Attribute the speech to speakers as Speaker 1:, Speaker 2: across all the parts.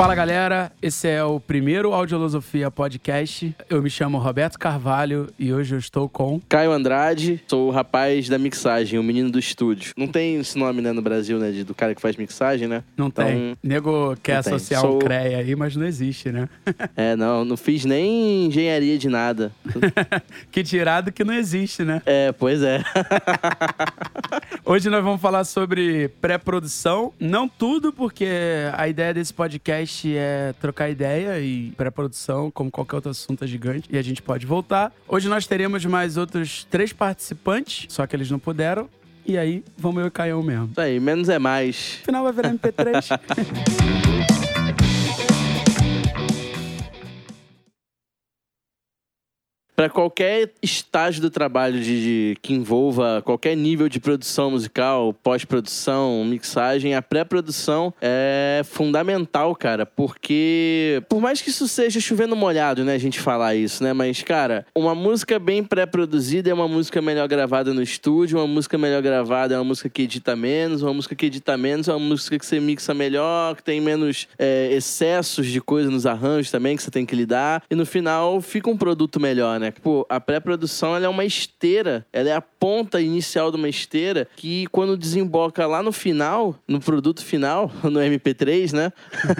Speaker 1: Fala galera, esse é o primeiro Audiolosofia Podcast. Eu me chamo Roberto Carvalho e hoje eu estou com.
Speaker 2: Caio Andrade, sou o rapaz da mixagem, o menino do estúdio. Não tem esse nome, né, no Brasil, né, de- do cara que faz mixagem, né?
Speaker 1: Não
Speaker 2: Então,
Speaker 1: tem. Nego quer
Speaker 2: não tem.
Speaker 1: associar
Speaker 2: Sou-
Speaker 1: um CREA aí, mas não existe, né?
Speaker 2: É, não, não fiz nem engenharia de nada.
Speaker 1: que tirado que não existe, né?
Speaker 2: É, pois é.
Speaker 1: Hoje nós vamos falar sobre pré-produção. Não tudo, porque a ideia desse podcast é trocar ideia e pré-produção, como qualquer outro assunto, é gigante. E a gente pode voltar. Hoje nós teremos mais outros três participantes, só que eles não puderam. E aí, vamos eu e Caião mesmo.
Speaker 2: Isso aí, menos é mais.
Speaker 1: No final vai virar MP3.
Speaker 2: Pra qualquer estágio do trabalho de, de- que envolva qualquer nível de produção musical, pós-produção, mixagem, a pré-produção é fundamental, cara, porque por mais que isso seja chovendo molhado, né, a gente falar isso, né, mas cara, uma música bem pré-produzida é uma música melhor gravada no estúdio, uma música melhor gravada é uma música que edita menos, uma música que edita menos é uma música que você mixa melhor, que tem menos é, excessos de coisa nos arranjos também que você tem que lidar e no final fica um produto melhor, né? Pô, a pré-produção ela é uma esteira, ela é a ponta inicial de uma esteira que quando desemboca lá no final, no produto final, no MP3, né?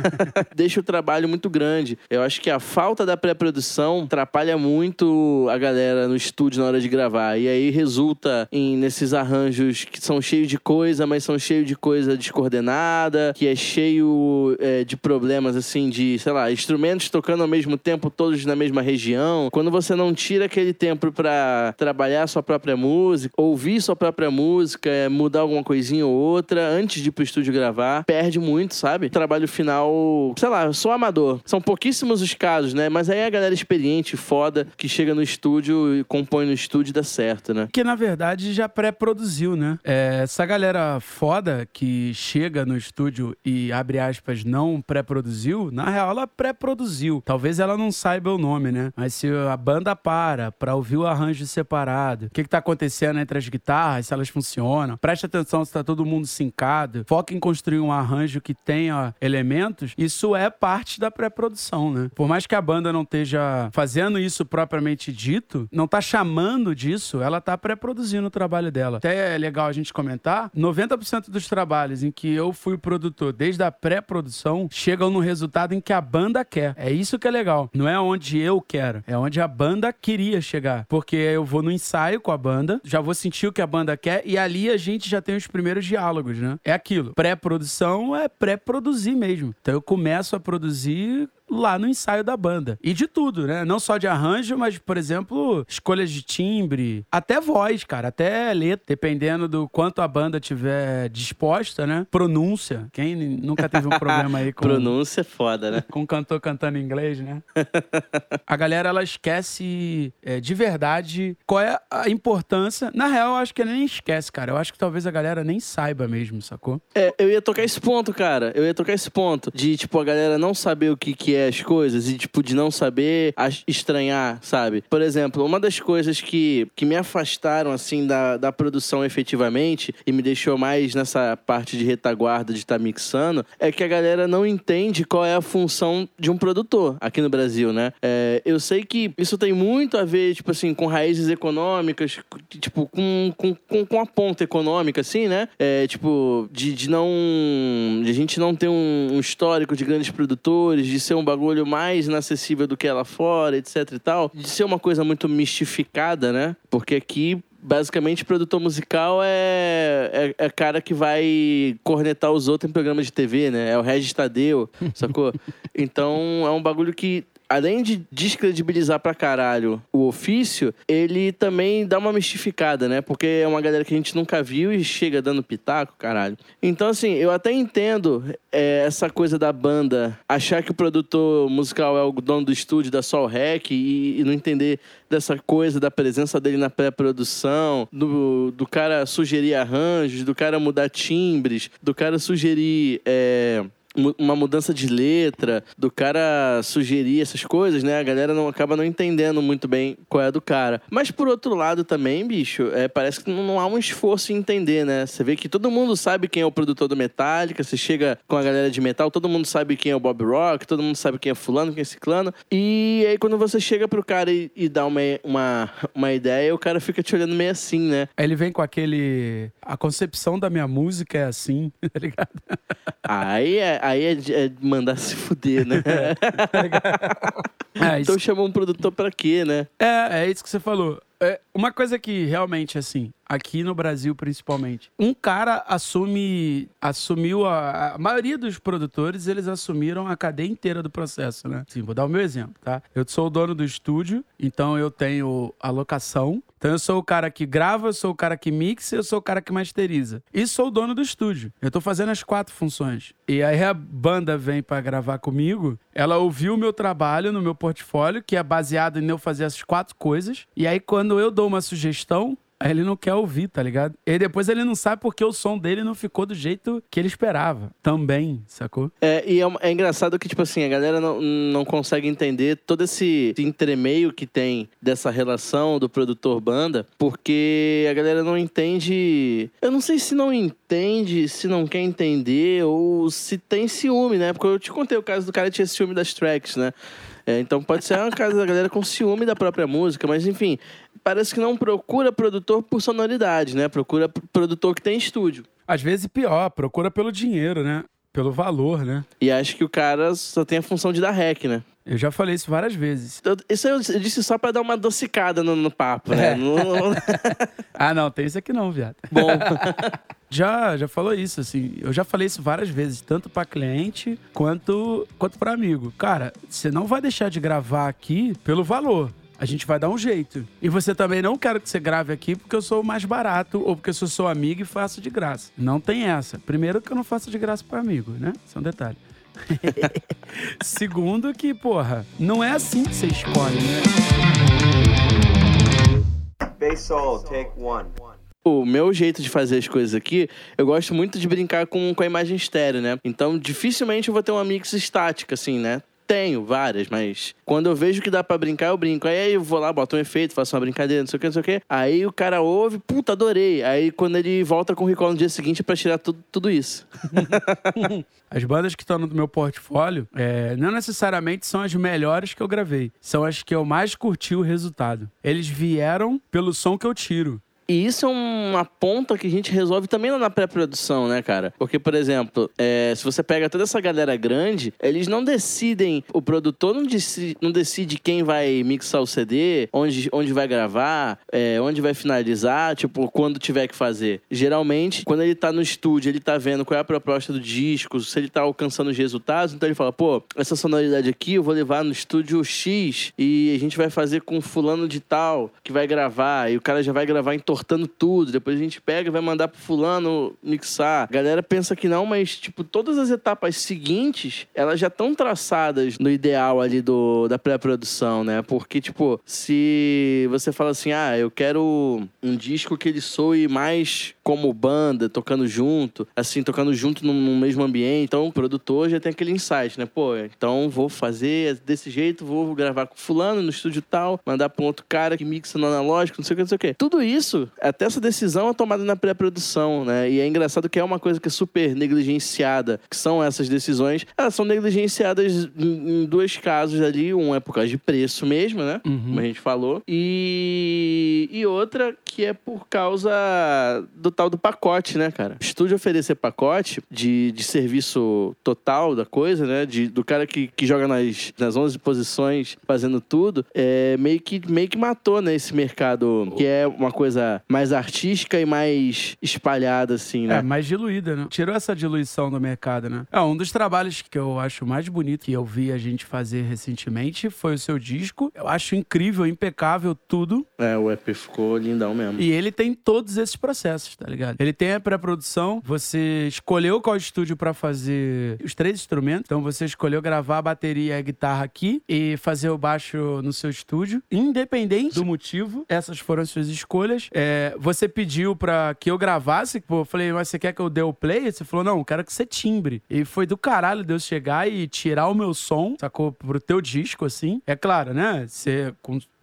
Speaker 2: deixa o trabalho muito grande. Eu acho que a falta da pré-produção atrapalha muito a galera no estúdio na hora de gravar. E aí resulta em nesses arranjos que são cheios de coisa, mas são cheios de coisa descoordenada, que é cheio é, de problemas assim, de, sei lá, instrumentos tocando ao mesmo tempo, todos na mesma região. Quando você não tira aquele tempo pra trabalhar sua própria música, ouvir sua própria música, é, mudar alguma coisinha ou outra antes de ir pro estúdio gravar, perde muito, sabe? Trabalho final, sei lá, sou amador. São pouquíssimos os casos, né? Mas aí a galera experiente, foda, que chega no estúdio e compõe no estúdio e dá certo, né?
Speaker 1: que na verdade já pré-produziu, né? É, essa galera foda que chega no estúdio e, abre aspas, não pré-produziu, na real ela pré-produziu. Talvez ela não saiba o nome, né? Mas se a banda para pra ouvir o arranjo separado, o que, que tá acontecendo entre as guitarras, se elas funcionam, preste atenção se tá todo mundo sincado, foca em construir um arranjo que tenha elementos, isso é parte da pré-produção, né? Por mais que a banda não esteja fazendo isso propriamente dito, não tá chamando disso, ela tá pré-produzindo o trabalho dela. Até é legal a gente comentar, 90% dos trabalhos em que eu fui produtor desde a pré-produção chegam no resultado em que a banda quer. É isso que é legal. Não é onde eu quero, é onde a banda queria chegar. Porque eu vou no ensaio com a banda, já vou sentir o que a banda quer e ali a gente já tem os primeiros diálogos, né? É aquilo. Pré-produção é pré-produzir mesmo. Então eu começo a produzir lá no ensaio da banda. E de tudo, né? Não só de arranjo, mas, por exemplo, escolhas de timbre, até voz, cara, até letra, dependendo do quanto a banda tiver disposta, né? Pronúncia. Quem nunca teve um problema aí com
Speaker 2: Pronúncia é foda, né?
Speaker 1: com um cantor cantando em inglês, né? a galera, ela esquece é, de verdade qual é a importância. Na real, eu acho que ela nem esquece, cara. Eu acho que talvez a galera nem saiba mesmo, sacou?
Speaker 2: É, eu ia tocar esse ponto, cara. Eu ia tocar esse ponto. De, tipo, a galera não saber o que, que é as coisas e, tipo, de não saber estranhar, sabe? Por exemplo, uma das coisas que, que me afastaram, assim, da, da produção efetivamente e me deixou mais nessa parte de retaguarda de estar mixando é que a galera não entende qual é a função de um produtor aqui no Brasil, né? É, eu sei que isso tem muito a ver, tipo assim, com raízes econômicas, tipo, com, com, com, com a ponta econômica, assim, né? É, tipo, de, de não. de a gente não ter um, um histórico de grandes produtores, de ser um bagulho mais inacessível do que é lá fora, etc e tal. De ser uma coisa muito mistificada, né? Porque aqui. Basicamente, produtor musical é, é, é cara que vai cornetar os outros em programa de TV, né? É o Regis Tadeu, sacou? Então, é um bagulho que além de descredibilizar pra caralho o ofício, ele também dá uma mistificada, né? Porque é uma galera que a gente nunca viu e chega dando pitaco, caralho. Então, assim, eu até entendo é, essa coisa da banda achar que o produtor musical é o dono do estúdio da Sol Rec e, e não entender dessa coisa da presença dele na pré-produção, do, do cara sugerir arranjos, do cara mudar timbres, do cara sugerir. é, uma mudança de letra, do cara sugerir essas coisas, né? A galera não acaba não entendendo muito bem qual é do cara. Mas por outro lado também, bicho, é, parece que não há um esforço em entender, né? Você vê que todo mundo sabe quem é o produtor do Metallica, você chega com a galera de metal, todo mundo sabe quem é o Bob Rock, todo mundo sabe quem é fulano, quem é ciclano. E aí quando você chega pro cara e, e dá uma, uma, uma ideia, o cara fica te olhando meio assim, né?
Speaker 1: Aí ele vem com aquele. A concepção da minha música é assim, tá ligado?
Speaker 2: Aí é, aí é, é mandar se fuder, né? é, então chamou um produtor pra quê, né?
Speaker 1: É, é isso que você falou. É, uma coisa que realmente, assim, aqui no Brasil principalmente, um cara assume, assumiu a, a maioria dos produtores, eles assumiram a cadeia inteira do processo, né? Sim, vou dar o meu exemplo, tá? Eu sou o dono do estúdio, então eu tenho a locação, então eu sou o cara que grava, eu sou o cara que mixa, eu sou o cara que masteriza. E sou o dono do estúdio. Eu tô fazendo as quatro funções. E aí a banda vem para gravar comigo, ela ouviu o meu trabalho no meu portfólio, que é baseado em eu fazer essas quatro coisas. E aí quando eu dou uma sugestão, Aí ele não quer ouvir, tá ligado? E depois ele não sabe porque o som dele não ficou do jeito que ele esperava. Também, sacou?
Speaker 2: É, e é, é engraçado que, tipo assim, a galera não, não consegue entender todo esse entremeio que tem dessa relação do produtor-banda, porque a galera não entende. Eu não sei se não entende, se não quer entender, ou se tem ciúme, né? Porque eu te contei o caso do cara que tinha ciúme das tracks, né? É, então pode ser uma casa da galera com ciúme da própria música, mas enfim, parece que não procura produtor por sonoridade, né? Procura produtor que tem estúdio.
Speaker 1: Às vezes pior, procura pelo dinheiro, né? Pelo valor, né?
Speaker 2: E acho que o cara só tem a função de dar rec, né?
Speaker 1: Eu já falei isso várias vezes.
Speaker 2: Isso eu disse só para dar uma adocicada no, no papo, né? É. No...
Speaker 1: ah, não, tem isso aqui não, viado.
Speaker 2: Bom.
Speaker 1: já, já falou isso, assim. Eu já falei isso várias vezes, tanto para cliente quanto, quanto para amigo. Cara, você não vai deixar de gravar aqui pelo valor. A gente vai dar um jeito. E você também não quer que você grave aqui porque eu sou mais barato ou porque eu sou seu amigo e faço de graça. Não tem essa. Primeiro que eu não faço de graça para amigo, né? Isso é um detalhe. Segundo que, porra, não é assim que você escolhe, né? Bass
Speaker 2: take one. O meu jeito de fazer as coisas aqui, eu gosto muito de brincar com, com a imagem estéreo, né? Então, dificilmente eu vou ter uma mix estática, assim, né? Tenho várias, mas quando eu vejo que dá para brincar, eu brinco. Aí eu vou lá, boto um efeito, faço uma brincadeira, não sei o que, não sei o que. Aí o cara ouve, puta, adorei. Aí quando ele volta com o recall no dia seguinte é pra tirar tudo, tudo isso.
Speaker 1: As bandas que estão no meu portfólio é, não necessariamente são as melhores que eu gravei. São as que eu mais curti o resultado. Eles vieram pelo som que eu tiro.
Speaker 2: E isso é uma ponta que a gente resolve também na pré-produção, né, cara? Porque, por exemplo, é, se você pega toda essa galera grande, eles não decidem, o produtor não decide, não decide quem vai mixar o CD, onde, onde vai gravar, é, onde vai finalizar, tipo, quando tiver que fazer. Geralmente, quando ele tá no estúdio, ele tá vendo qual é a proposta do disco, se ele tá alcançando os resultados, então ele fala, pô, essa sonoridade aqui eu vou levar no estúdio X e a gente vai fazer com fulano de tal, que vai gravar, e o cara já vai gravar em torno cortando tudo. Depois a gente pega e vai mandar pro fulano mixar. A galera pensa que não, mas, tipo, todas as etapas seguintes, elas já estão traçadas no ideal ali do, da pré-produção, né? Porque, tipo, se você fala assim, ah, eu quero um disco que ele soe mais como banda, tocando junto, assim, tocando junto no, no mesmo ambiente. Então, o produtor já tem aquele insight, né? Pô, então vou fazer desse jeito, vou gravar com fulano no estúdio tal, mandar pra um outro cara que mixa no analógico, não sei o que, não sei o que. Tudo isso até essa decisão é tomada na pré-produção, né? E é engraçado que é uma coisa que é super negligenciada, que são essas decisões. Elas são negligenciadas em, em dois casos ali. Um é por causa de preço mesmo, né? Uhum. Como a gente falou. E, e outra que é por causa do tal do pacote, né, cara? O estúdio oferecer pacote de, de serviço total da coisa, né? De, do cara que, que joga nas, nas 11 posições fazendo tudo, é, meio, que, meio que matou, né, esse mercado que é uma coisa mais artística e mais espalhada, assim, né?
Speaker 1: É, mais diluída, né? Tirou essa diluição do mercado, né? É, um dos trabalhos que eu acho mais bonito que eu vi a gente fazer recentemente foi o seu disco. Eu acho incrível, impecável tudo.
Speaker 2: É, o EP ficou lindão mesmo.
Speaker 1: E ele tem todos esses processos, tá ligado? Ele tem a pré-produção, você escolheu qual estúdio para fazer os três instrumentos. Então você escolheu gravar a bateria e a guitarra aqui e fazer o baixo no seu estúdio. Independente do motivo, essas foram as suas escolhas. É, você pediu pra que eu gravasse, pô, eu falei, mas você quer que eu dê o play? Você falou, não, eu quero que você timbre. E foi do caralho Deus chegar e tirar o meu som, sacou? Pro teu disco, assim. É claro, né? Você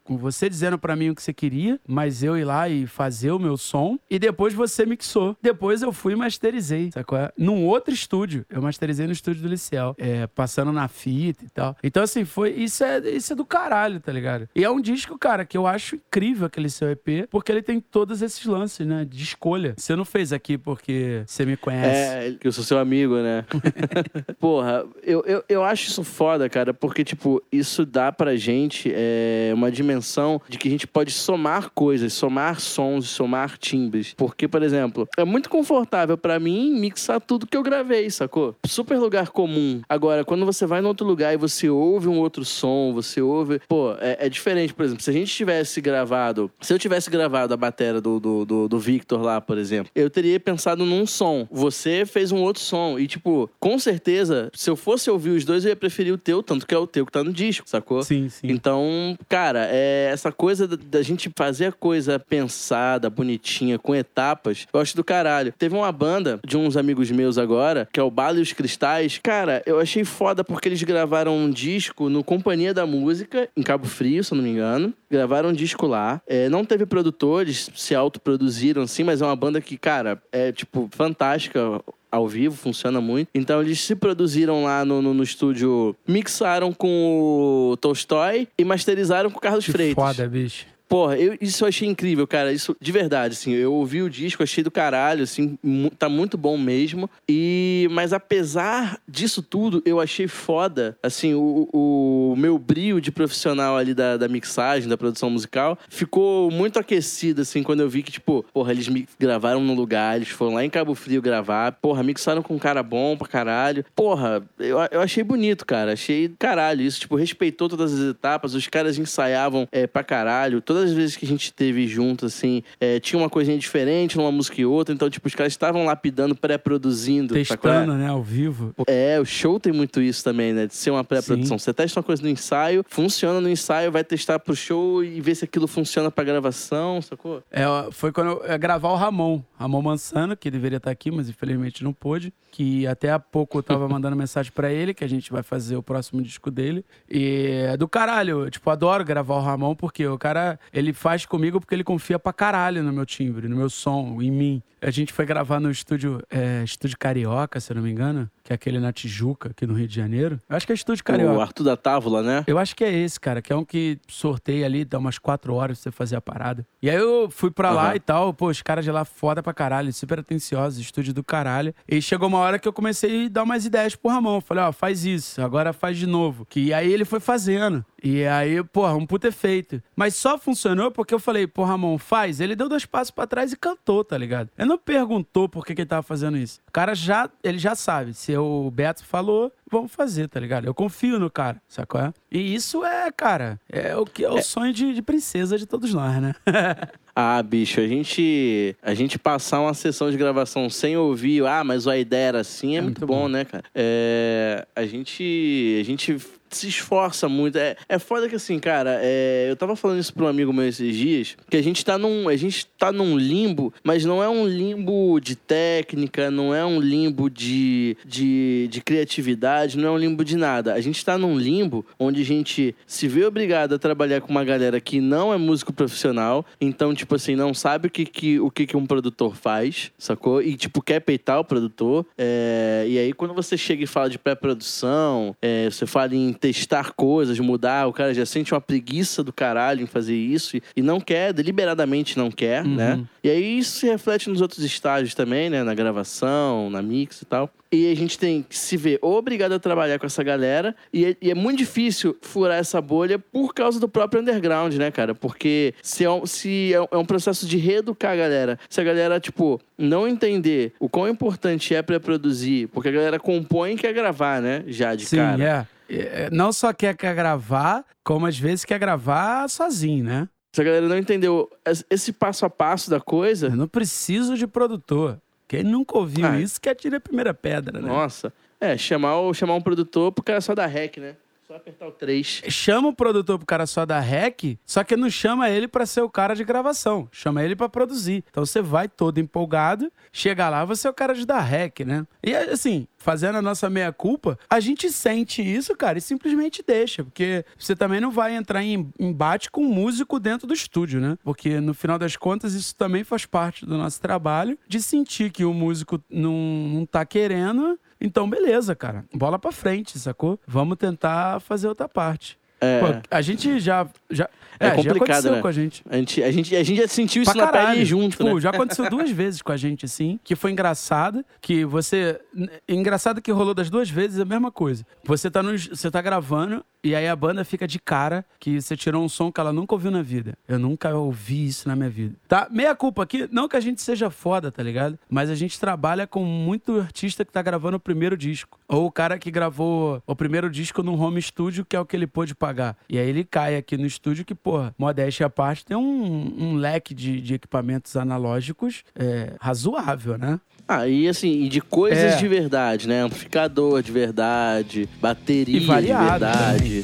Speaker 1: com você dizendo para mim o que você queria, mas eu ir lá e fazer o meu som e depois você mixou. Depois eu fui e masterizei, sacou? Num outro estúdio. Eu masterizei no estúdio do Liceu, é, passando na fita e tal. Então, assim, foi. Isso é, isso é do caralho, tá ligado? E é um disco, cara, que eu acho incrível aquele seu EP, porque ele tem todos esses lances, né? De escolha. Você não fez aqui porque você me conhece.
Speaker 2: É, que eu sou seu amigo, né? Porra, eu, eu, eu acho isso foda, cara, porque, tipo, isso dá pra gente é, uma dimensão dimensão de que a gente pode somar coisas, somar sons, somar timbres. Porque, por exemplo, é muito confortável para mim mixar tudo que eu gravei, sacou? Super lugar comum. Agora, quando você vai em outro lugar e você ouve um outro som, você ouve. Pô, é, é diferente. Por exemplo, se a gente tivesse gravado. Se eu tivesse gravado a bateria do, do, do, do Victor lá, por exemplo, eu teria pensado num som. Você fez um outro som. E, tipo, com certeza, se eu fosse ouvir os dois, eu ia preferir o teu, tanto que é o teu que tá no disco, sacou?
Speaker 1: Sim, sim.
Speaker 2: Então, cara, é é, essa coisa da, gente fazer a coisa pensada, bonitinha, com etapas, eu acho do caralho. Teve uma banda de uns amigos meus agora, que é o Bala e os Cristais. Cara, eu achei foda porque eles gravaram um disco no Companhia da Música, em Cabo Frio, se eu não me engano. Gravaram um disco lá. É, não teve produtores, se autoproduziram assim, mas é uma banda que, cara, é tipo fantástica ao vivo, funciona muito. Então eles se produziram lá no, no, no estúdio, mixaram com o Tolstói e masterizaram com o Carlos
Speaker 1: que
Speaker 2: Freitas.
Speaker 1: Foda, bicho.
Speaker 2: Porra, eu, isso eu achei incrível, cara. Isso, de verdade, assim. Eu ouvi o disco, achei do caralho, assim. Tá muito bom mesmo. E... Mas apesar disso tudo, eu achei foda, assim, o, o meu brilho de profissional ali da, da mixagem, da produção musical, ficou muito aquecido, assim, quando eu vi que, tipo, porra, eles gravaram no lugar, eles foram lá em Cabo Frio gravar, porra, mixaram com um cara bom pra caralho. Porra, eu, eu achei bonito, cara. Achei caralho isso, tipo, respeitou todas as etapas, os caras ensaiavam é, pra caralho, todas todas as vezes que a gente teve junto, assim, é, tinha uma coisinha diferente numa música e outra. Então, tipo, os caras estavam lapidando, pré-produzindo.
Speaker 1: Testando, né? Ao vivo.
Speaker 2: É, o show tem muito isso também, né? De ser uma pré-produção. Você testa uma coisa no ensaio, funciona no ensaio, vai testar pro show e ver se aquilo funciona pra gravação, sacou?
Speaker 1: É, foi quando eu ia gravar o Ramon. Ramon Mansano, que deveria estar aqui, mas infelizmente não pôde. Que até há pouco eu tava mandando mensagem para ele, que a gente vai fazer o próximo disco dele. E é do caralho. Eu, tipo, adoro gravar o Ramon, porque o cara ele faz comigo porque ele confia pra caralho no meu timbre, no meu som, em mim. A gente foi gravar no estúdio, é, estúdio Carioca, se eu não me engano, que é aquele na Tijuca, aqui no Rio de Janeiro. Eu acho que é estúdio Carioca.
Speaker 2: O Arthur da Távola, né?
Speaker 1: Eu acho que é esse, cara, que é um que sorteia ali, dá umas quatro horas pra você fazer a parada. E aí eu fui pra uhum. lá e tal, pô, os caras de lá foda pra caralho, super atenciosos, estúdio do caralho. E chegou uma hora que eu comecei a dar umas ideias pro Ramon. Falei, ó, faz isso, agora faz de novo. Que aí ele foi fazendo. E aí, porra, um puto efeito. Mas só funcionou porque eu falei, pô, Ramon, faz. Ele deu dois passos para trás e cantou, tá ligado? Ele não perguntou por que, que ele tava fazendo isso. O cara já, ele já sabe. Se o Beto falou, vamos fazer, tá ligado? Eu confio no cara, sacou? É? E isso é, cara, é o que é o é. sonho de, de princesa de todos nós, né?
Speaker 2: Ah, bicho, a gente a gente passar uma sessão de gravação sem ouvir, ah, mas a ideia era assim, é, é muito, muito bom, bom, né, cara? É, a gente a gente se esforça muito. É, é foda que assim, cara, é, eu tava falando isso pra um amigo meu esses dias, que a gente tá num. A gente tá num limbo, mas não é um limbo de técnica, não é um limbo de, de, de criatividade, não é um limbo de nada. A gente tá num limbo onde a gente se vê obrigado a trabalhar com uma galera que não é músico profissional, então, tipo assim, não sabe o que, que, o que, que um produtor faz, sacou? E, tipo, quer peitar o produtor. É, e aí, quando você chega e fala de pré-produção, é, você fala em testar coisas, mudar, o cara já sente uma preguiça do caralho em fazer isso e, e não quer, deliberadamente não quer, uhum. né? E aí isso se reflete nos outros estágios também, né? Na gravação, na mix e tal. E a gente tem que se ver obrigado a trabalhar com essa galera. E é, e é, muito difícil furar essa bolha por causa do próprio underground, né, cara? Porque se é um, se é um é processo de reeducar a galera. Se a galera, tipo, não entender o quão importante é para produzir, porque a galera compõe e quer gravar, né? Já de
Speaker 1: Sim,
Speaker 2: cara.
Speaker 1: É. É, não só quer, gravar, como às vezes quer gravar sozinho, né?
Speaker 2: Se a galera não entendeu esse passo a passo da coisa.
Speaker 1: Eu não preciso de produtor. Quem nunca ouviu ah, isso quer tirar a primeira pedra, né?
Speaker 2: Nossa. É, chamar, chamar um produtor pro cara só dar rec, né? Só apertar o 3.
Speaker 1: Chama o produtor pro cara só dar rec, só que não chama ele pra ser o cara de gravação. Chama ele pra produzir. Então você vai todo empolgado, chega lá, você é o cara de dar rec, né? E assim, fazendo a nossa meia-culpa, a gente sente isso, cara, e simplesmente deixa. Porque você também não vai entrar em embate com um músico dentro do estúdio, né? Porque no final das contas, isso também faz parte do nosso trabalho de sentir que o músico não, não tá querendo. Então, beleza, cara. Bola pra frente, sacou? Vamos tentar fazer outra parte.
Speaker 2: É.
Speaker 1: Pô, a gente já. já
Speaker 2: É
Speaker 1: já
Speaker 2: complicado,
Speaker 1: aconteceu
Speaker 2: né?
Speaker 1: com a gente.
Speaker 2: A gente, a, gente, a gente já sentiu isso
Speaker 1: Pra
Speaker 2: na
Speaker 1: caralho.
Speaker 2: pele junto,
Speaker 1: Tipo,
Speaker 2: né?
Speaker 1: já aconteceu duas vezes com a gente, assim, que foi engraçado, que você... Engraçado que rolou das duas vezes a mesma coisa. Você tá, no, você tá gravando e aí a banda fica de cara que você tirou um som que ela nunca ouviu na vida. Eu nunca ouvi isso na minha vida. Tá? Meia culpa aqui, não que a gente seja foda, tá ligado? Mas a gente trabalha com muito artista que tá gravando o primeiro disco. Ou o cara que gravou o primeiro disco num home studio, que é o que ele pôde pagar. E aí ele cai aqui no estúdio que, porra, modéstia à parte, tem um, um leque de, de equipamentos analógicos é, razoável, né?
Speaker 2: Ah, e assim, e de coisas
Speaker 1: É.
Speaker 2: de verdade, né? Amplificador de verdade, bateria
Speaker 1: E
Speaker 2: de
Speaker 1: variado
Speaker 2: verdade.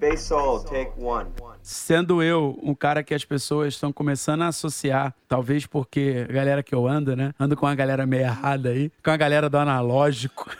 Speaker 3: Bass solo, take one.
Speaker 1: Sendo eu um cara que as pessoas estão começando a associar, talvez porque a galera que eu ando, né? Ando com uma galera meio errada aí, com a galera do analógico.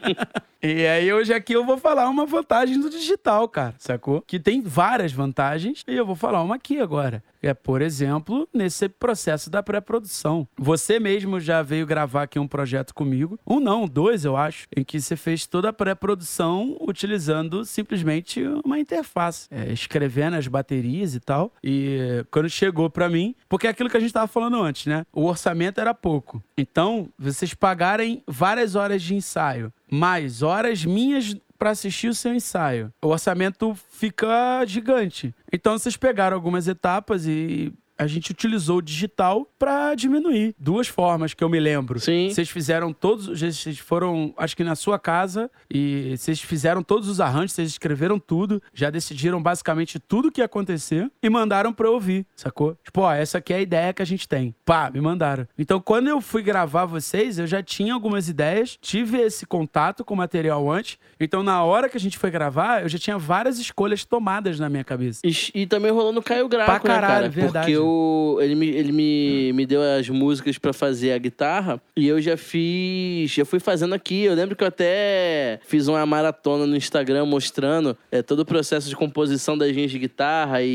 Speaker 1: e aí hoje aqui eu vou falar uma vantagem do digital, cara, sacou? Que tem várias vantagens e eu vou falar uma aqui agora. É, por exemplo, nesse processo da pré-produção. Você mesmo já veio gravar aqui um projeto comigo, um não, dois eu acho, em que você fez toda a pré-produção utilizando simplesmente uma interface, é, escrevendo as baterias e tal. E quando chegou pra mim, porque é aquilo que a gente tava falando antes, né? O orçamento era pouco. Então, vocês pagarem várias horas de ensaio, mais horas minhas para assistir o seu ensaio. O orçamento fica gigante. Então vocês pegaram algumas etapas e a gente utilizou o digital para diminuir. Duas formas que eu me lembro.
Speaker 2: Sim.
Speaker 1: Vocês fizeram todos, vocês foram, acho que na sua casa e vocês fizeram todos os arranjos, vocês escreveram tudo, já decidiram basicamente tudo que ia acontecer e mandaram pra eu ouvir, sacou? Tipo, ó, essa aqui é a ideia que a gente tem. Pá, me mandaram. Então, quando eu fui gravar vocês, eu já tinha algumas ideias, tive esse contato com o material antes. Então, na hora que a gente foi gravar, eu já tinha várias escolhas tomadas na minha cabeça.
Speaker 2: E, e também rolou no Caio Graco,
Speaker 1: Pra caralho,
Speaker 2: né, cara?
Speaker 1: verdade.
Speaker 2: Porque eu, ele, me, ele me, me deu as músicas pra fazer a guitarra e eu já fiz, já fui fazendo aqui. Eu lembro que eu até fiz uma maratona no Instagram mostrando é, todo o processo de composição das linhas de guitarra e,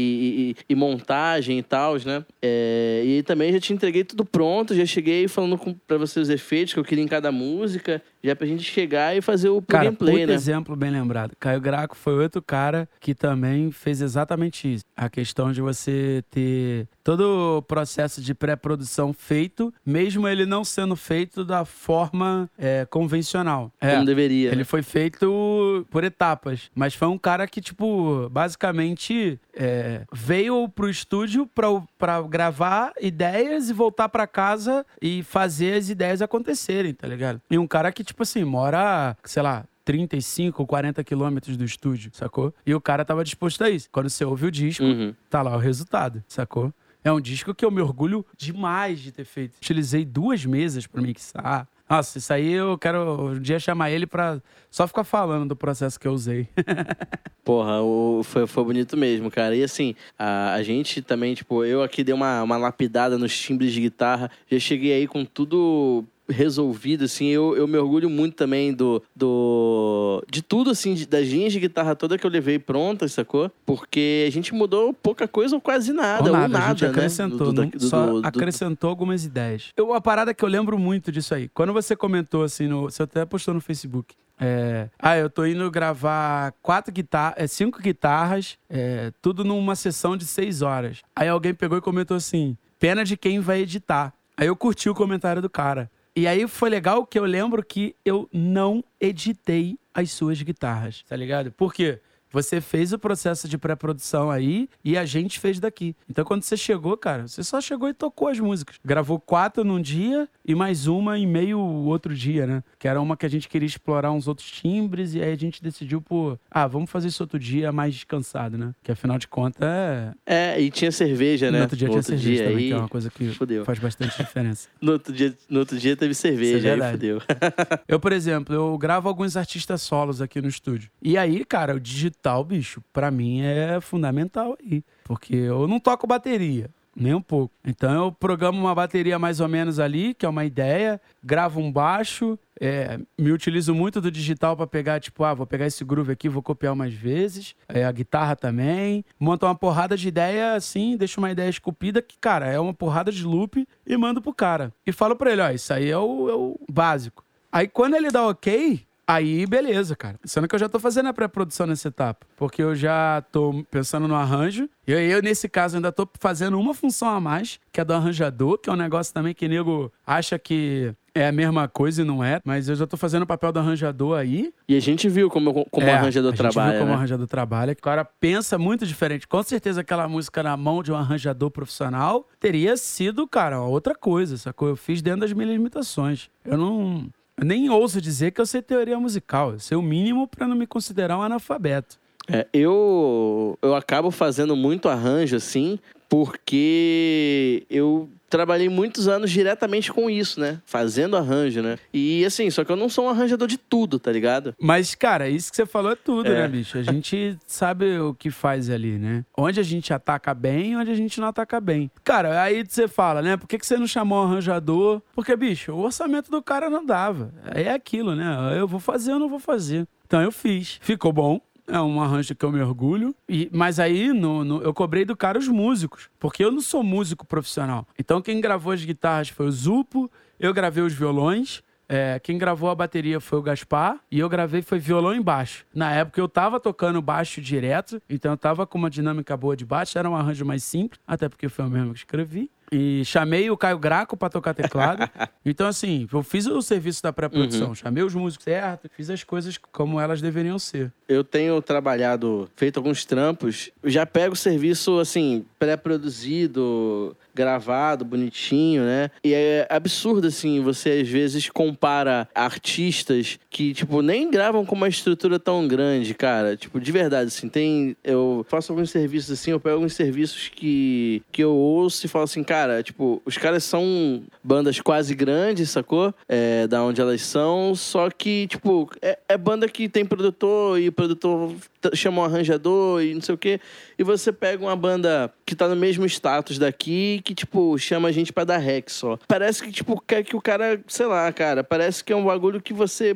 Speaker 2: e- e montagem e tal, né? É, e também já te entreguei tudo pronto, já cheguei falando pra você os efeitos que eu queria em cada música, já pra gente chegar e fazer o
Speaker 1: Cara,
Speaker 2: gameplay, né?
Speaker 1: exemplo bem lembrado. Caio Graco foi outro cara que também fez exatamente isso. A questão de você ter todo o processo de pré-produção feito, mesmo ele não sendo feito da forma é, convencional. É,
Speaker 2: Como deveria.
Speaker 1: Ele
Speaker 2: né?
Speaker 1: foi feito por etapas. Mas foi um cara que, tipo, basicamente é, veio pro estúdio pra, pra gravar ideias e voltar pra casa e fazer as ideias acontecerem, tá ligado? E um cara que, tipo assim, mora, sei lá, 35, 40 quilômetros do estúdio, sacou? E o cara tava disposto a isso. Quando você ouve o disco,
Speaker 2: Uhum.
Speaker 1: tá lá o resultado, sacou? É um disco que eu me orgulho demais de ter feito. Utilizei duas mesas pra mixar. Nossa, isso aí eu quero um dia chamar ele pra só ficar falando do processo que eu usei.
Speaker 2: Porra, o- foi, foi bonito mesmo, cara. E assim, a, a gente também, tipo, eu aqui dei uma, uma lapidada nos timbres de guitarra. Já cheguei aí com tudo resolvido, assim. Eu, eu me orgulho muito também do, do... De tudo, assim, de- das linhas de guitarra toda que eu levei prontas, sacou? Porque a gente mudou pouca coisa ou quase nada.
Speaker 1: Ou
Speaker 2: Ou
Speaker 1: nada,
Speaker 2: nada,
Speaker 1: a gente
Speaker 2: né?
Speaker 1: acrescentou,
Speaker 2: Do- do-
Speaker 1: só
Speaker 2: do- do-
Speaker 1: acrescentou algumas ideias. Eu, uma parada que eu lembro muito disso aí, quando você comentou assim, no, você até postou no Facebook, é, ah, eu tô indo gravar quatro guitarras, é, cinco guitarras, é, tudo numa sessão de seis horas. Aí alguém pegou e comentou assim, pena de quem vai editar. Aí eu curti o comentário do cara. E aí foi legal que eu lembro que eu não editei as suas guitarras, tá ligado? Por quê? Você fez o processo de pré-produção aí e a gente fez daqui. Então, quando você chegou, cara, você só chegou e tocou as músicas. Gravou quatro num dia e mais uma em meio outro dia, né? Que era uma que a gente queria explorar uns outros timbres e aí a gente decidiu por, ah, vamos fazer isso outro dia mais descansado, né? Que afinal de contas é.
Speaker 2: É, e tinha cerveja, né?
Speaker 1: No outro dia
Speaker 2: No
Speaker 1: tinha
Speaker 2: outro
Speaker 1: cerveja
Speaker 2: dia
Speaker 1: também,
Speaker 2: aí,
Speaker 1: que é uma coisa que
Speaker 2: Fudeu.
Speaker 1: faz bastante diferença.
Speaker 2: No outro dia, no outro dia teve
Speaker 1: Isso é
Speaker 2: cerveja, aí fudeu.
Speaker 1: Eu, por exemplo, eu gravo alguns artistas solos aqui no estúdio. E aí, cara, o digital, bicho, pra mim é fundamental aí. Porque eu não toco bateria. Nem um pouco. Então eu programo uma bateria mais ou menos ali, que é uma ideia, gravo um baixo, é, me utilizo muito do digital pra pegar, tipo, ah, vou pegar esse groove aqui, vou copiar umas vezes, é, a guitarra também, monto uma porrada de ideia assim, deixo uma ideia esculpida, que, cara, é uma porrada de loop e mando pro cara. E falo pra ele, ó, isso aí é o, é o básico. Aí quando ele dá ok, aí beleza, cara. Sendo que eu já tô fazendo a pré-produção nessa etapa. Porque eu já tô pensando no arranjo. E aí eu, nesse caso, ainda tô fazendo uma função a mais, que é do arranjador, que é um negócio também que nego acha que é a mesma coisa e não é. Mas eu já tô fazendo o papel do arranjador aí.
Speaker 2: E a gente viu como, como o
Speaker 1: É,
Speaker 2: arranjador
Speaker 1: a gente
Speaker 2: trabalha.
Speaker 1: Viu como
Speaker 2: né?
Speaker 1: o arranjador trabalha. que O cara pensa muito diferente. Com certeza aquela música na mão de um arranjador profissional teria sido, cara, outra coisa, sacou? Eu fiz dentro das minhas limitações. Eu não. Nem ouso dizer que eu sei teoria musical. Eu sei o mínimo pra não me considerar um analfabeto.
Speaker 2: É, eu, eu acabo fazendo muito arranjo, assim, porque eu trabalhei muitos anos diretamente com isso, né? Fazendo arranjo, né? E assim, só que eu não sou um arranjador de tudo, tá ligado?
Speaker 1: Mas, cara, isso que você falou é tudo,
Speaker 2: É.
Speaker 1: né, bicho? A gente sabe o que faz ali, né? Onde a gente ataca bem onde a gente não ataca bem. Cara, aí você fala, né? Por que, que você não chamou um arranjador? Porque, bicho, o orçamento do cara não dava. É aquilo, né? Eu vou fazer ou não vou fazer. Então eu fiz. Ficou bom. É um arranjo que eu me orgulho. E, mas aí no, no- eu cobrei do cara os músicos. Porque eu não sou músico profissional. Então quem gravou as guitarras foi o Zupo, eu gravei os violões. é, quem gravou a bateria foi o Gaspar e eu gravei foi violão e baixo. Na época eu tava tocando baixo direto, então eu tava com uma dinâmica boa de baixo, era um arranjo mais simples, até porque foi eu mesmo que escrevi. E chamei o Caio Graco pra tocar teclado. então, assim, eu fiz o serviço da pré-produção. Chamei os músicos certo, fiz as coisas como elas deveriam ser.
Speaker 2: Eu tenho trabalhado, feito alguns trampos, já pego o serviço, assim, pré-produzido, gravado, bonitinho, né? E é absurdo, assim, você às vezes compara artistas que, tipo, nem gravam com uma estrutura tão grande, cara. Tipo, de verdade, assim, tem... Eu faço alguns serviços, assim, eu pego alguns serviços que, que eu ouço e falo assim, cara, tipo, os caras são bandas quase grandes, sacou? É, da onde elas são, só que, tipo, é, é banda que tem produtor e o produtor chama um arranjador e não sei o quê. E você pega uma banda que tá no mesmo status daqui, que, tipo, chama a gente pra dar rec só. Parece que, tipo, quer que o cara, sei lá, cara, parece que é um bagulho que você.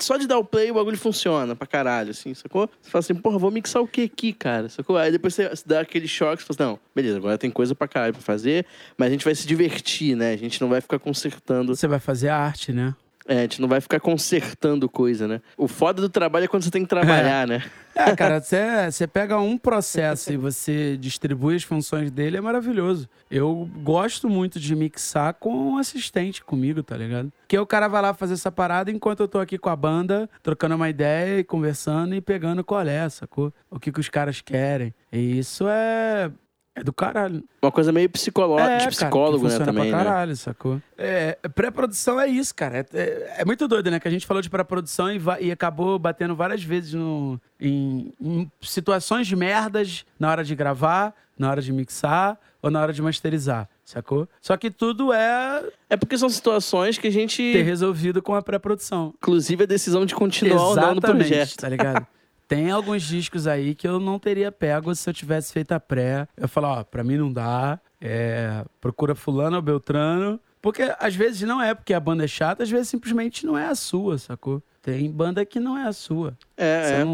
Speaker 2: só de dar o play, o bagulho funciona pra caralho, assim, sacou? Você fala assim, porra, vou mixar o que aqui, cara? Sacou? Aí depois você dá aquele choque, você fala assim, não, beleza, agora tem coisa pra caralho pra fazer, mas a gente vai se divertir, né? A gente não vai ficar consertando.
Speaker 1: Você vai fazer arte, né?
Speaker 2: É, a gente não vai ficar consertando coisa, né? O foda do trabalho é quando você tem que trabalhar, né?
Speaker 1: É, cara, você você pega um processo e você distribui as funções dele, é maravilhoso. Eu gosto muito de mixar com um assistente comigo, tá ligado? Que o cara vai lá fazer essa parada enquanto eu tô aqui com a banda, trocando uma ideia e conversando e pegando qual é, sacou? O que, que os caras querem. E isso é. É do caralho.
Speaker 2: Uma coisa meio psicolo...
Speaker 1: É,
Speaker 2: de
Speaker 1: cara,
Speaker 2: psicólogo,
Speaker 1: que
Speaker 2: né, também,
Speaker 1: pra
Speaker 2: né?
Speaker 1: caralho, sacou? É, pré-produção é isso, cara. É, é- é muito doido, né? Que a gente falou de pré-produção e, e acabou batendo várias vezes no, em, em situações de merdas na hora de gravar, na hora de mixar ou na hora de masterizar, sacou? Só que tudo é
Speaker 2: É porque são situações que a gente...
Speaker 1: ter resolvido com a pré-produção.
Speaker 2: Inclusive a decisão de continuar ou não no
Speaker 1: Exatamente,
Speaker 2: projeto.
Speaker 1: tá ligado? Tem alguns discos aí que eu não teria pego se eu tivesse feito a pré. Eu falo, ó, pra mim não dá. é, procura fulano ou beltrano. Porque às vezes não é porque a banda é chata, às vezes simplesmente não é a sua, sacou? Tem banda que não é a sua.
Speaker 2: É, é.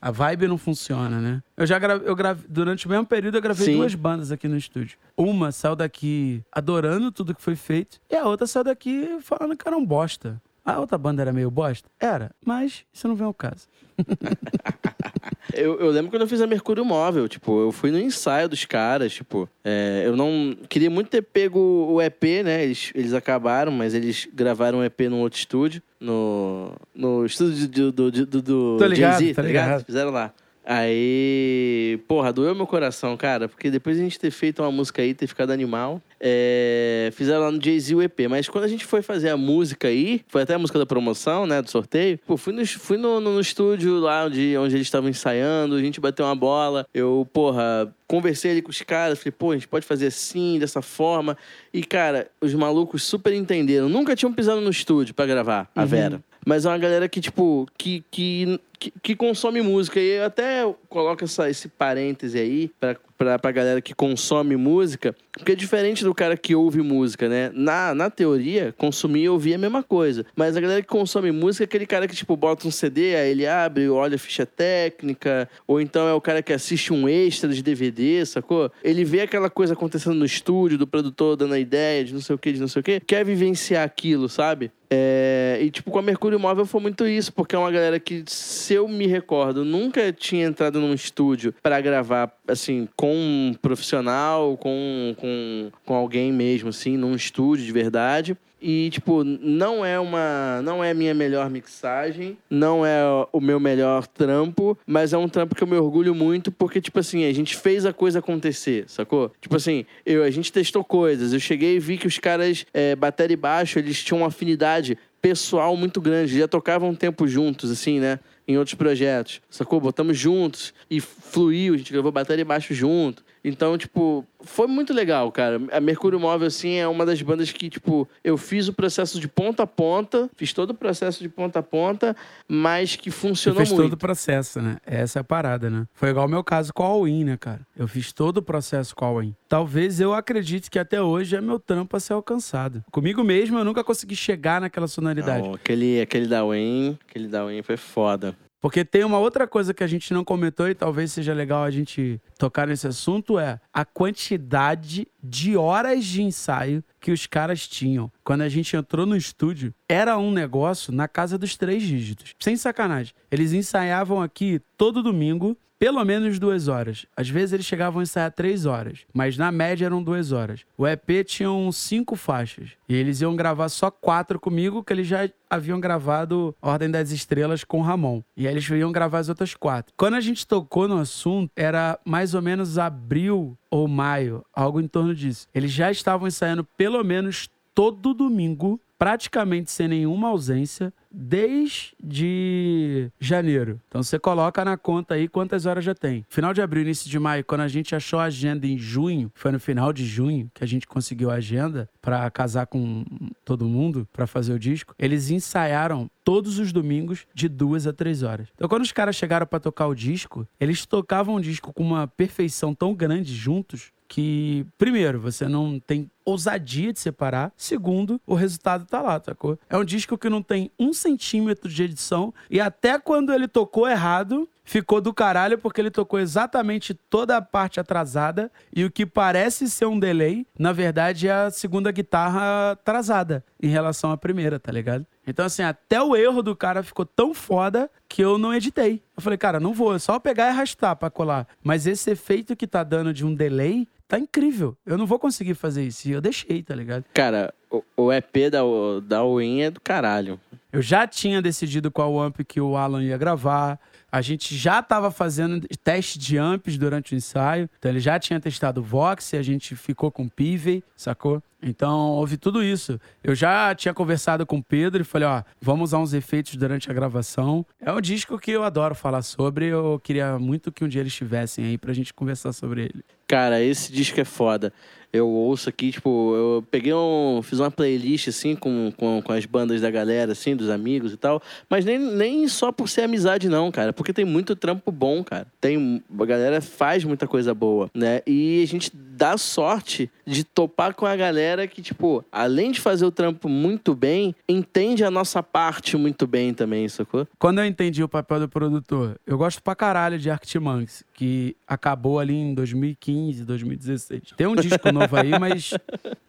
Speaker 1: a vibe não funciona, né? Eu já gravei, eu durante o mesmo período eu gravei
Speaker 2: Sim.
Speaker 1: duas bandas aqui no estúdio. Uma saiu daqui adorando tudo que foi feito, e a outra saiu daqui falando que era um bosta. A outra banda era meio bosta? Era, mas isso não vem ao caso.
Speaker 2: Eu, eu lembro quando eu fiz a Mercúrio Móvel, tipo, eu fui no ensaio dos caras, tipo, é, eu não queria muito ter pego o EP, né? Eles, eles acabaram, mas eles gravaram o EP num outro estúdio, no, no estúdio do, do, do, do
Speaker 1: ligado,
Speaker 2: Jay-Z, tá ligado?
Speaker 1: ligado.
Speaker 2: Fizeram lá. Aí, porra, doeu meu coração, cara, porque depois de a gente ter feito uma música aí, ter ficado animal, é, fizeram lá no Jay-Z o EP. Mas quando a gente foi fazer a música aí, foi até a música da promoção, né, do sorteio, pô, fui no, fui no, no, no estúdio lá onde, onde eles estavam ensaiando, a gente bateu uma bola, eu, porra, conversei ali com os caras, falei, pô, a gente pode fazer assim, dessa forma. E, cara, os malucos super entenderam. Nunca tinham pisado no estúdio para gravar, a
Speaker 1: Uhum.
Speaker 2: Vera. Mas é uma galera que, tipo, que, que, que, que consome música. E eu até coloco essa, esse parêntese aí pra, pra, pra galera que consome música, porque é diferente do cara que ouve música, né? Na, na teoria, consumir e ouvir é a mesma coisa. Mas a galera que consome música é aquele cara que, tipo, bota um CD, aí ele abre, olha a ficha técnica, ou então é o cara que assiste um extra de DVD, sacou? Ele vê aquela coisa acontecendo no estúdio, do produtor dando a ideia de não sei o que, de não sei o que, quer vivenciar aquilo, sabe? É, e, tipo, com a Mercúrio Móvel foi muito isso, porque é uma galera que, se eu me recordo, nunca tinha entrado num estúdio pra gravar, assim, com um profissional, com, com, com alguém mesmo, assim, num estúdio de verdade. E, tipo, não é uma. Não é a minha melhor mixagem, não é o meu melhor trampo, mas é um trampo que eu me orgulho muito, porque, tipo assim, a gente fez a coisa acontecer, sacou? Tipo assim, eu, a gente testou coisas. Eu cheguei e vi que os caras, é, bateria e baixo, eles tinham uma afinidade pessoal muito grande. Já tocavam um tempo juntos, assim, né? Em outros projetos. Sacou? Botamos juntos e fluiu, a gente gravou bateria e baixo junto. Então, tipo, foi muito legal, cara. A Mercúrio Móvel, assim, é uma das bandas que, tipo, eu fiz o processo de ponta a ponta, fiz todo o processo de ponta a ponta, mas que funcionou
Speaker 1: fez
Speaker 2: muito.
Speaker 1: todo o processo, né? Essa é a parada, né? Foi igual o meu caso com a All-In, né, cara? Eu fiz todo o processo com a All-In. Talvez eu acredite que até hoje é meu trampo a ser alcançado. Comigo mesmo, eu nunca consegui chegar naquela sonoridade.
Speaker 2: Aquele, aquele da Wayne, aquele da Wayne foi foda.
Speaker 1: Porque tem uma outra coisa que a gente não comentou e talvez seja legal a gente tocar nesse assunto é a quantidade de horas de ensaio que os caras tinham. Quando a gente entrou no estúdio, era um negócio na casa dos três dígitos. Sem sacanagem. Eles ensaiavam aqui todo domingo, pelo menos duas horas. Às vezes eles chegavam a ensaiar três horas, mas na média eram duas horas. O EP tinham cinco faixas. E eles iam gravar só quatro comigo, que eles já haviam gravado Ordem das Estrelas com Ramon. E aí eles iam gravar as outras quatro. Quando a gente tocou no assunto, era mais ou menos abril ou maio, algo em torno disso. Eles já estavam ensaiando pelo menos todo domingo, praticamente sem nenhuma ausência, desde janeiro. Então você coloca na conta aí quantas horas já tem. Final de abril, início de maio, quando a gente achou a agenda em junho, foi no final de junho que a gente conseguiu a agenda para casar com todo mundo, para fazer o disco. Eles ensaiaram todos os domingos de duas a três horas. Então quando os caras chegaram para tocar o disco, eles tocavam o disco com uma perfeição tão grande juntos que, primeiro, você não tem ousadia de separar. Segundo, o resultado tá lá, sacou? É um disco que não tem um centímetro de edição e até quando ele tocou errado, ficou do caralho porque ele tocou exatamente toda a parte atrasada e o que parece ser um delay, na verdade é a segunda guitarra atrasada em relação à primeira, tá ligado? Então, assim, até o erro do cara ficou tão foda que eu não editei. Eu falei, cara, não vou, é só pegar e arrastar pra colar. Mas esse efeito que tá dando de um delay tá incrível. Eu não vou conseguir fazer isso. E eu deixei, tá ligado?
Speaker 2: Cara, o, o EP da, da Wayne é do caralho.
Speaker 1: Eu já tinha decidido qual amp que o Alan ia gravar. A gente já estava fazendo teste de amps durante o ensaio. Então ele já tinha testado o Vox e a gente ficou com o Pivey, sacou? Então houve tudo isso. Eu já tinha conversado com o Pedro e falei, ó, vamos usar uns efeitos durante a gravação. É um disco que eu adoro falar sobre. Eu queria muito que um dia eles estivessem aí pra gente conversar sobre ele.
Speaker 2: Cara, esse disco é foda. Eu ouço aqui, tipo, eu peguei um. Fiz uma playlist, assim, com, com, com as bandas da galera, assim, dos amigos e tal. Mas nem, nem só por ser amizade, não, cara. Porque tem muito trampo bom, cara. Tem. A galera faz muita coisa boa, né? E a gente dá sorte de topar com a galera que, tipo, além de fazer o trampo muito bem, entende a nossa parte muito bem também, sacou?
Speaker 1: Quando eu entendi o papel do produtor, eu gosto pra caralho de Arctic Monkeys, que acabou ali em 2015, 2016. Tem um disco novo aí, mas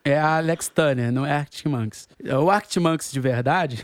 Speaker 1: é a Alex Turner, não é Arctic Monkeys. O Arctic Monkeys de verdade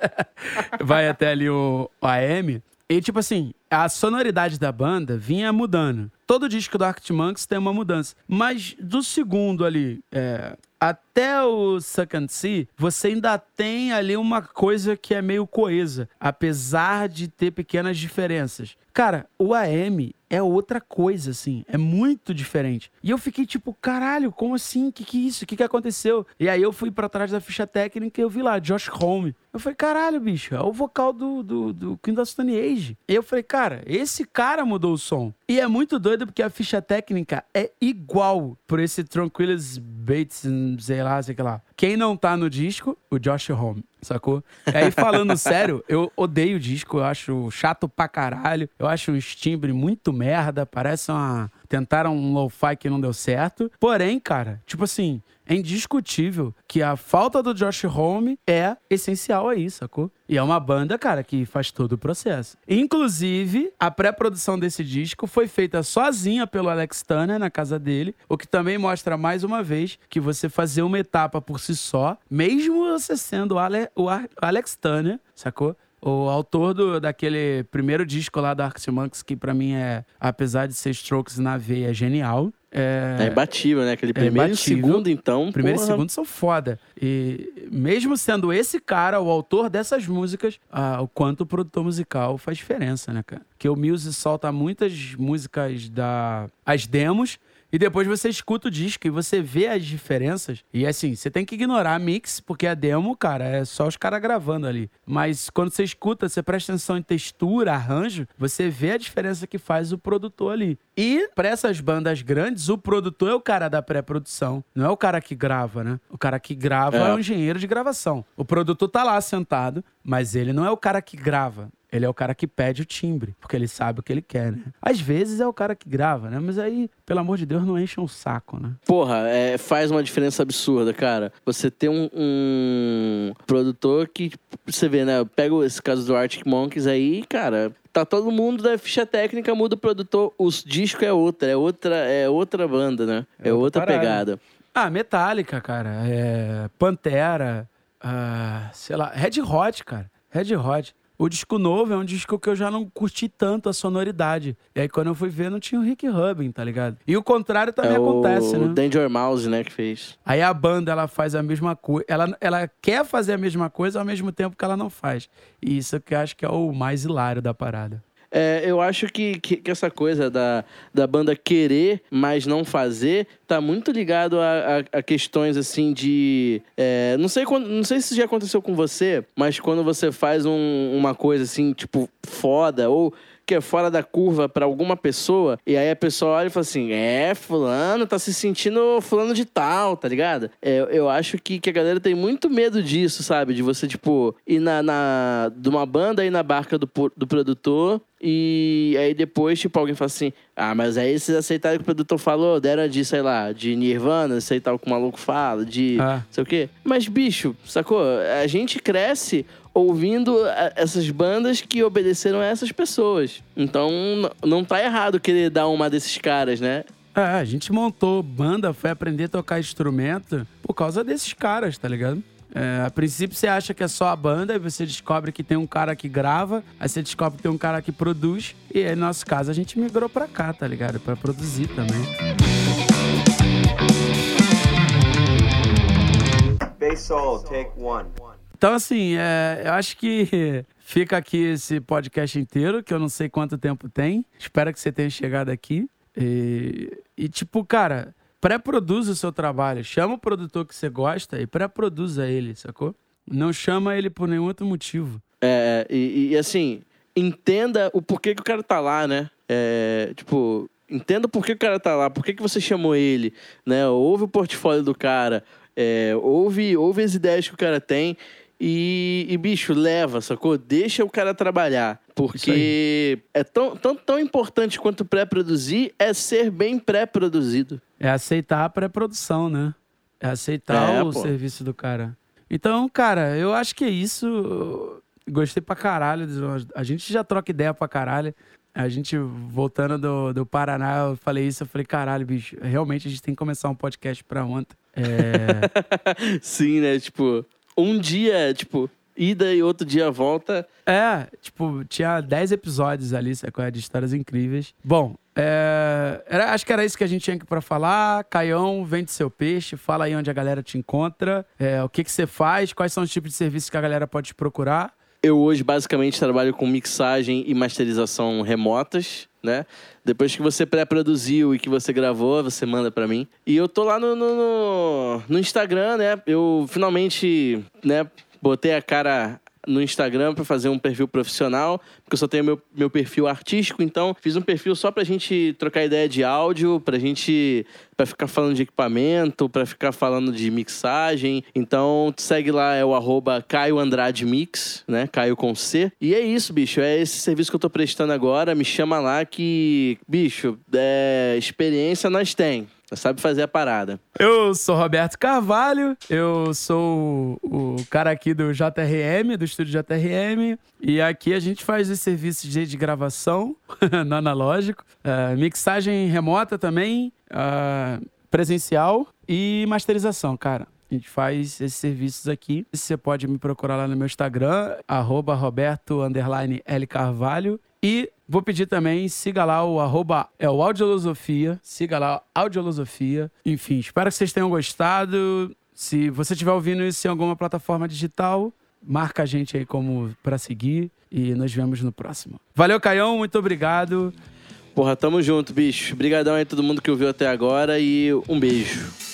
Speaker 1: vai até ali o AM. E, tipo assim, a sonoridade da banda vinha mudando. Todo disco do Arctic Monkeys tem uma mudança. Mas do segundo ali, é, até o Suck and See, você ainda tem ali uma coisa que é meio coesa, apesar de ter pequenas diferenças. Cara, o AM é outra coisa, assim. É muito diferente. E eu fiquei tipo, caralho, como assim? Que que é isso? Que que aconteceu? E aí eu fui para trás da ficha técnica e eu vi lá, Josh Home. Eu falei, caralho, bicho, é o vocal do, do, do King of Stone Age. E eu falei, cara, esse cara mudou o som. E é muito doido porque a ficha técnica é igual por esse Tranquilus Bates, sei lá, sei lá. Quem não tá no disco, o Josh Home, sacou? E aí, falando sério, eu odeio o disco, eu acho chato pra caralho. Eu acho o timbre muito merda, parece uma. Tentaram um lo-fi que não deu certo. Porém, cara, tipo assim, é indiscutível que a falta do Josh Home é essencial aí, sacou? E é uma banda, cara, que faz todo o processo. Inclusive, a pré-produção desse disco foi feita sozinha pelo Alex Turner na casa dele, o que também mostra mais uma vez que você fazer uma etapa por si só, mesmo você sendo o, Ale, o Alex Turner, sacou? o autor do, daquele primeiro disco lá da Arctic Monkeys, que para mim é, apesar de ser Strokes na veia, é genial.
Speaker 2: É, é imbatível, né? Aquele primeiro é e segundo, então.
Speaker 1: Primeiro porra. e segundo são foda. E mesmo sendo esse cara o autor dessas músicas, ah, o quanto o produtor musical faz diferença, né, cara? Porque o Muse solta muitas músicas da. as demos e depois você escuta o disco e você vê as diferenças. E assim, você tem que ignorar a mix, porque a demo, cara, é só os caras gravando ali. Mas quando você escuta, você presta atenção em textura, arranjo, você vê a diferença que faz o produtor ali. E para essas bandas grandes, o produtor é o cara da pré-produção, não é o cara que grava, né? O cara que grava é. é o engenheiro de gravação. O produtor tá lá sentado, mas ele não é o cara que grava. Ele é o cara que pede o timbre, porque ele sabe o que ele quer, né? Às vezes é o cara que grava, né? Mas aí, pelo amor de Deus, não enche um saco, né?
Speaker 2: Porra, é, faz uma diferença absurda, cara. Você ter um, um produtor que, você vê, né? Eu pego esse caso do Arctic Monkeys aí, cara, tá todo mundo da ficha técnica, muda o produtor, o disco é outra, é outra, é outra banda, né? É, é outra, outra pegada.
Speaker 1: Ah, Metallica, cara, é Pantera, uh, sei lá, Red Hot, cara. Red Hot. O disco novo é um disco que eu já não curti tanto a sonoridade. E aí, quando eu fui ver, não tinha o Rick Rubin, tá ligado? E o contrário também é acontece,
Speaker 2: o
Speaker 1: né?
Speaker 2: Danger Mouse, né, que fez.
Speaker 1: Aí a banda, ela faz a mesma coisa. Ela, ela quer fazer a mesma coisa ao mesmo tempo que ela não faz. E isso que eu acho que é o mais hilário da parada.
Speaker 2: É, eu acho que, que, que, essa coisa da, da banda querer, mas não fazer, tá muito ligado a, a, a questões assim de. É, não, sei quando, não sei se já aconteceu com você, mas quando você faz um, uma coisa assim, tipo, foda, ou que é fora da curva para alguma pessoa, e aí a pessoa olha e fala assim: é, fulano tá se sentindo fulano de tal, tá ligado? É, eu acho que, que a galera tem muito medo disso, sabe? De você, tipo, ir na, na de uma banda, ir na barca do, do produtor e aí depois, tipo, alguém fala assim: Ah, mas aí vocês aceitaram o que o produtor falou, deram de, sei lá, de Nirvana, aceitar o que o maluco fala, de ah. sei o quê. Mas, bicho, sacou? A gente cresce ouvindo essas bandas que obedeceram a essas pessoas. Então, não tá errado querer dar uma desses caras, né?
Speaker 1: É, a gente montou banda, foi aprender a tocar instrumento por causa desses caras, tá ligado? É, a princípio você acha que é só a banda, aí você descobre que tem um cara que grava, aí você descobre que tem um cara que produz, e aí, no nosso caso, a gente migrou pra cá, tá ligado? Pra produzir também.
Speaker 3: Bass take one.
Speaker 1: Então, assim, é, eu acho que fica aqui esse podcast inteiro, que eu não sei quanto tempo tem. Espero que você tenha chegado aqui. E, e tipo, cara, pré-produza o seu trabalho. Chama o produtor que você gosta e pré-produza ele, sacou? Não chama ele por nenhum outro motivo.
Speaker 2: É, e, e assim, entenda o porquê que o cara tá lá, né? É, tipo, entenda por que o cara tá lá, por que, que você chamou ele, né? Ouve o portfólio do cara, é, ouve, ouve as ideias que o cara tem e, e, bicho, leva, sacou? Deixa o cara trabalhar. Porque é tão, tão, tão importante quanto pré-produzir é ser bem pré-produzido.
Speaker 1: É aceitar a pré-produção, né? É aceitar é, o pô. serviço do cara. Então, cara, eu acho que é isso. Gostei pra caralho. A gente já troca ideia pra caralho. A gente, voltando do, do Paraná, eu falei isso, eu falei, caralho, bicho, realmente a gente tem que começar um podcast pra ontem.
Speaker 2: É... Sim, né? Tipo, um dia, tipo, ida e outro dia volta.
Speaker 1: É, tipo, tinha 10 episódios ali, é de histórias incríveis. Bom, É, era, acho que era isso que a gente tinha aqui pra falar. Caião, vende seu peixe, fala aí onde a galera te encontra, é, o que, que você faz, quais são os tipos de serviços que a galera pode te procurar.
Speaker 2: Eu hoje basicamente trabalho com mixagem e masterização remotas, né? Depois que você pré-produziu e que você gravou, você manda pra mim. E eu tô lá no, no, no, no Instagram, né? Eu finalmente, né, botei a cara no Instagram pra fazer um perfil profissional, porque eu só tenho meu, meu perfil artístico, então fiz um perfil só pra gente trocar ideia de áudio, pra gente pra ficar falando de equipamento, pra ficar falando de mixagem. Então segue lá, é o arroba Caio Andrade Mix, né? Caio com C. E é isso, bicho. É esse serviço que eu tô prestando agora. Me chama lá que, bicho, é, experiência nós tem. Sabe fazer a parada.
Speaker 1: Eu sou Roberto Carvalho, eu sou o cara aqui do JRM, do estúdio JRM, e aqui a gente faz os serviços de, gravação no analógico, uh, mixagem remota também, uh, presencial e masterização, cara. A gente faz esses serviços aqui. Você pode me procurar lá no meu Instagram, arroba Roberto L Carvalho. E vou pedir também, siga lá o arroba, é o Audiolosofia, siga lá Audiolosofia. Enfim, espero que vocês tenham gostado. Se você estiver ouvindo isso em alguma plataforma digital, marca a gente aí como para seguir e nos vemos no próximo. Valeu, Caião, muito obrigado.
Speaker 2: Porra, tamo junto, bicho. Obrigadão aí a todo mundo que ouviu até agora e um beijo.